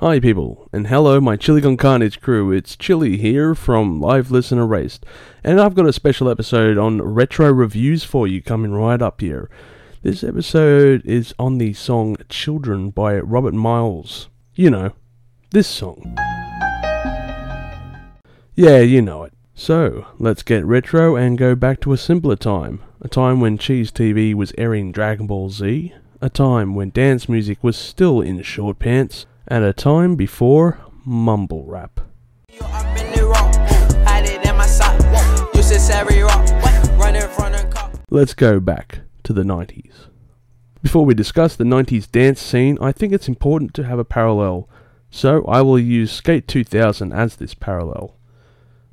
Hi, people, and hello, my Chili Con Carnage crew. It's Chili here from Live Listen Erased, and I've got a special episode on retro reviews for you coming right up here. This episode is on the song Children by Robert Miles. You know, this song. Yeah, you know it. So, let's get retro and go back to a simpler time. A time when Cheez TV was airing Dragon Ball Z. A time when dance music was still in short pants at a time before mumble rap. Let's go back to the 90s. Before we discuss the 90s dance scene, I think it's important to have a parallel, so I will use Skate 2000 as this parallel.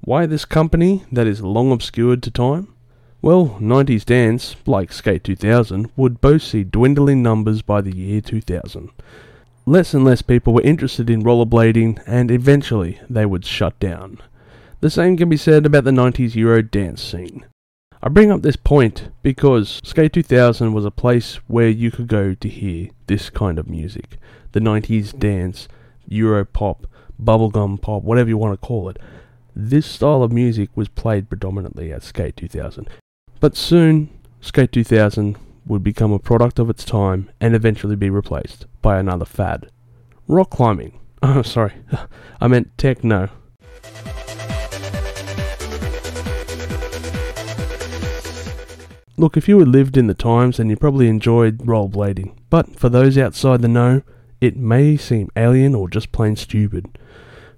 Why this company that is long obscured to time? Well, 90s dance, like Skate 2000, would both see dwindling numbers by the year 2000 less and less people were interested in rollerblading, and eventually they would shut down. The same can be said about the 90s Euro dance scene. I bring up this point because Skate 2000 was a place where you could go to hear this kind of music. The 90s dance, Euro pop, bubblegum pop, whatever you want to call it. This style of music was played predominantly at Skate 2000. But soon, Skate 2000 would become a product of its time and eventually be replaced by another fad. Rock climbing. Oh, sorry. I meant techno. Look, if you had lived in the times, then you probably enjoyed rollerblading. But for those outside the know, it may seem alien or just plain stupid.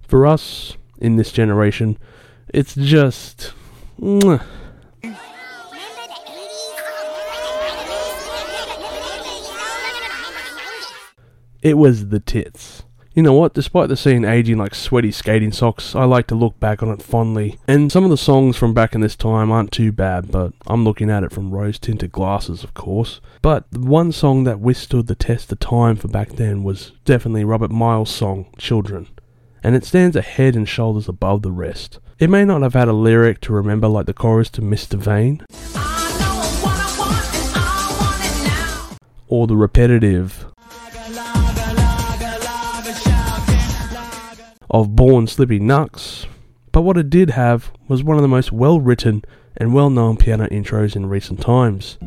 For us, in this generation, it's just. It was the tits. You know what, despite the scene aging like sweaty skating socks, I like to look back on it fondly. And some of the songs from back in this time aren't too bad, but I'm looking at it from rose tinted glasses, of course. But the one song that withstood the test of time for back then was definitely Robert Miles' song, Children. And it stands a head and shoulders above the rest. It may not have had a lyric to remember like the chorus to Mr. Vain, or the repetitive of Born Slippy Nuxx, but what it did have was one of the most well written and well known piano intros in recent times.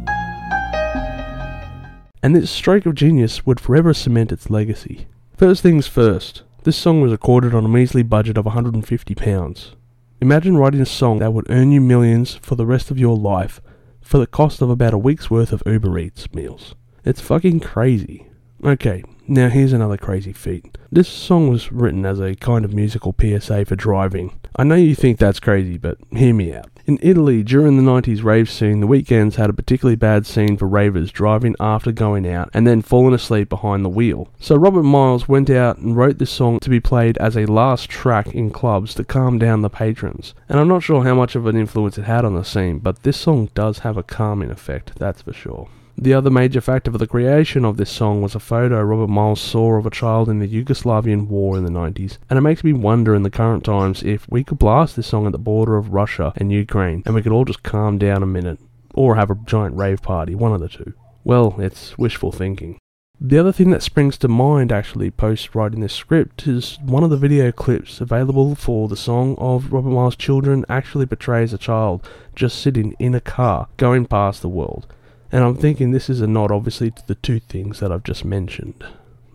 And this stroke of genius would forever cement its legacy. First things first, this song was recorded on a measly budget of £150. Imagine writing a song that would earn you millions for the rest of your life for the cost of about a week's worth of Uber Eats meals. It's fucking crazy. Okay, now here's another crazy feat. This song was written as a kind of musical PSA for driving. I know you think that's crazy, but hear me out. In Italy, during the 90s rave scene, the weekends had a particularly bad scene for ravers driving after going out and then falling asleep behind the wheel. So Robert Miles went out and wrote this song to be played as a last track in clubs to calm down the patrons. And I'm not sure how much of an influence it had on the scene, but this song does have a calming effect, that's for sure. The other major factor for the creation of this song was a photo Robert Miles saw of a child in the Yugoslavian war in the 90s, and it makes me wonder in the current times if we could blast this song at the border of Russia and Ukraine and we could all just calm down a minute, or have a giant rave party, one of the two. Well, it's wishful thinking. The other thing that springs to mind actually post writing this script is one of the video clips available for the song of Robert Miles' Children actually portrays a child just sitting in a car going past the world. And I'm thinking this is a nod, obviously, to the two things that I've just mentioned.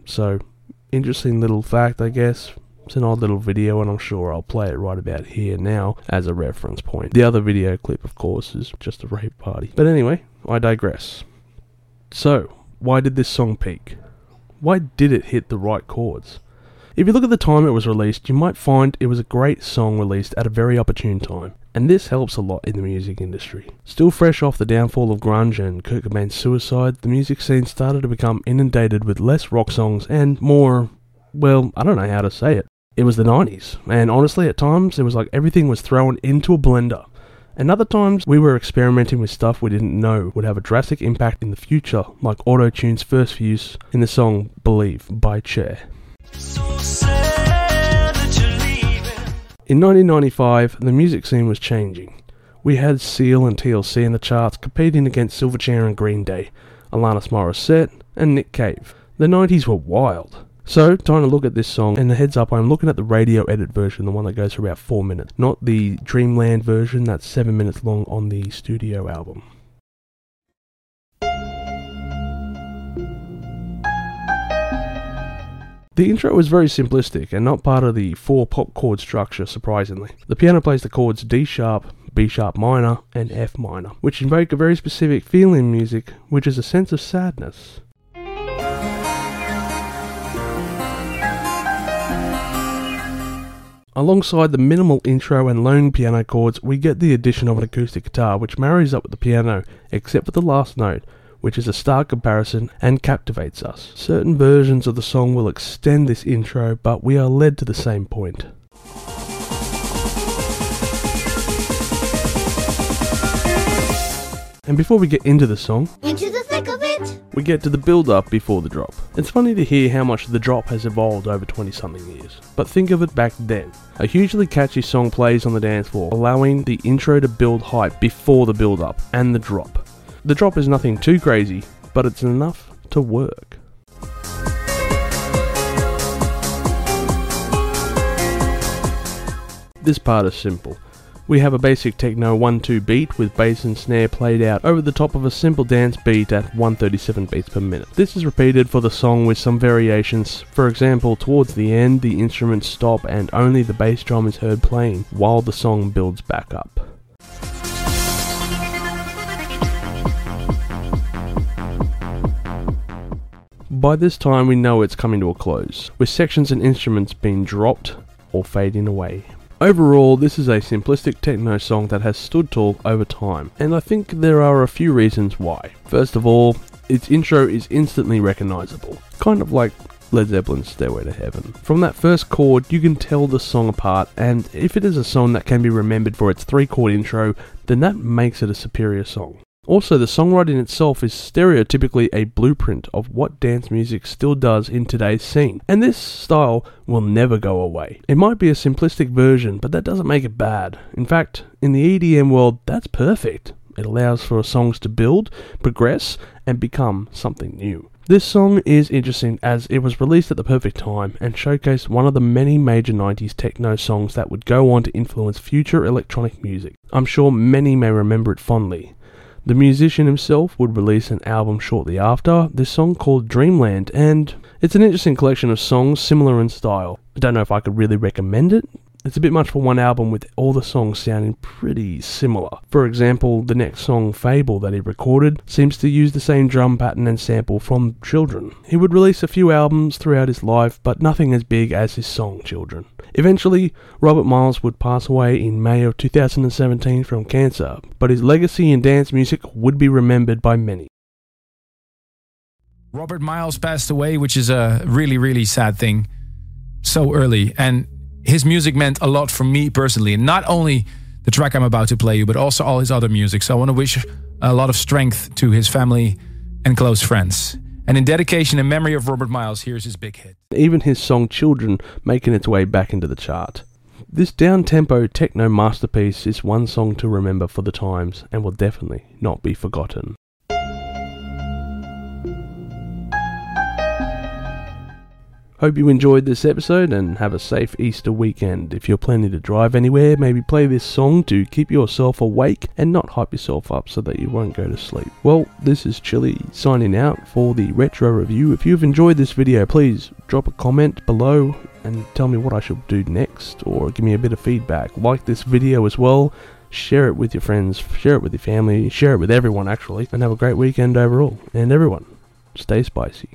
So, interesting little fact, I guess. It's an odd little video, and I'm sure I'll play it right about here now as a reference point. The other video clip, of course, is just a rave party. But anyway, I digress. So, why did this song peak? Why did it hit the right chords? If you look at the time it was released, you might find it was a great song released at a very opportune time and this helps a lot in the music industry. Still fresh off the downfall of grunge and Kurt Cobain's suicide, the music scene started to become inundated with less rock songs and more, well, I don't know how to say it. It was the 90s, and honestly, at times, it was like everything was thrown into a blender. And other times, we were experimenting with stuff we didn't know would have a drastic impact in the future, like auto tune's first use in the song Believe by Cher. So in 1995, the music scene was changing. We had Seal and TLC in the charts competing against Silverchair and Green Day, Alanis Morissette, and Nick Cave. The 90s were wild. So, time to look at this song, and the heads up, I'm looking at the radio edit version, the one that goes for about 4 minutes, not the Dreamland version that's 7 minutes long on the studio album. The intro is very simplistic and not part of the four pop chord structure, surprisingly. The piano plays the chords D sharp, B sharp minor, and F minor, which invoke a very specific feeling in music, which is a sense of sadness. Alongside the minimal intro and lone piano chords, we get the addition of an acoustic guitar, which marries up with the piano, except for the last note, which is a stark comparison and captivates us. Certain versions of the song will extend this intro, but we are led to the same point. And before we get into the song, Into the thick of it. we get to the build up before the drop. It's funny to hear how much the drop has evolved over 20 something years. But think of it back then. A hugely catchy song plays on the dance floor, allowing the intro to build hype before the build up and the drop. The drop is nothing too crazy, but it's enough to work. This part is simple. We have a basic techno 1 2 beat with bass and snare played out over the top of a simple dance beat at 137 beats per minute. This is repeated for the song with some variations. For example, towards the end, the instruments stop and only the bass drum is heard playing while the song builds back up. By this time, we know it's coming to a close, with sections and instruments being dropped or fading away. Overall, this is a simplistic techno song that has stood tall over time, and I think there are a few reasons why. First of all, its intro is instantly recognizable, kind of like Led Zeppelin's Stairway to Heaven. From that first chord, you can tell the song apart, and if it is a song that can be remembered for its three chord intro, then that makes it a superior song. Also, the songwriting itself is stereotypically a blueprint of what dance music still does in today's scene, and this style will never go away. It might be a simplistic version, but that doesn't make it bad. In fact, in the EDM world, that's perfect. It allows for songs to build, progress, and become something new. This song is interesting as it was released at the perfect time and showcased one of the many major 90s techno songs that would go on to influence future electronic music. I'm sure many may remember it fondly. The musician himself would release an album shortly after, this song called Dreamland, and it's an interesting collection of songs similar in style. I don't know if I could really recommend it. It's a bit much for one album with all the songs sounding pretty similar. For example, the next song, Fable, that he recorded, seems to use the same drum pattern and sample from Children. He would release a few albums throughout his life, but nothing as big as his song, Children. Eventually, Robert Miles would pass away in May of 2017 from cancer, but his legacy in dance music would be remembered by many. Robert Miles passed away, which is a really, really sad thing so early. And his music meant a lot for me personally. And not only the track I'm about to play you, but also all his other music. So I want to wish a lot of strength to his family and close friends. And in dedication and memory of Robert Miles, here's his big hit. Even his song Children making its way back into the chart. This down tempo techno masterpiece is one song to remember for the times and will definitely not be forgotten. Hope you enjoyed this episode and have a safe Easter weekend. If you're planning to drive anywhere, maybe play this song to keep yourself awake and not hype yourself up so that you won't go to sleep. Well, this is Chili signing out for the retro review. If you've enjoyed this video, please drop a comment below and tell me what I should do next or give me a bit of feedback. Like this video as well. Share it with your friends, share it with your family, share it with everyone actually, and have a great weekend overall. And everyone, stay spicy.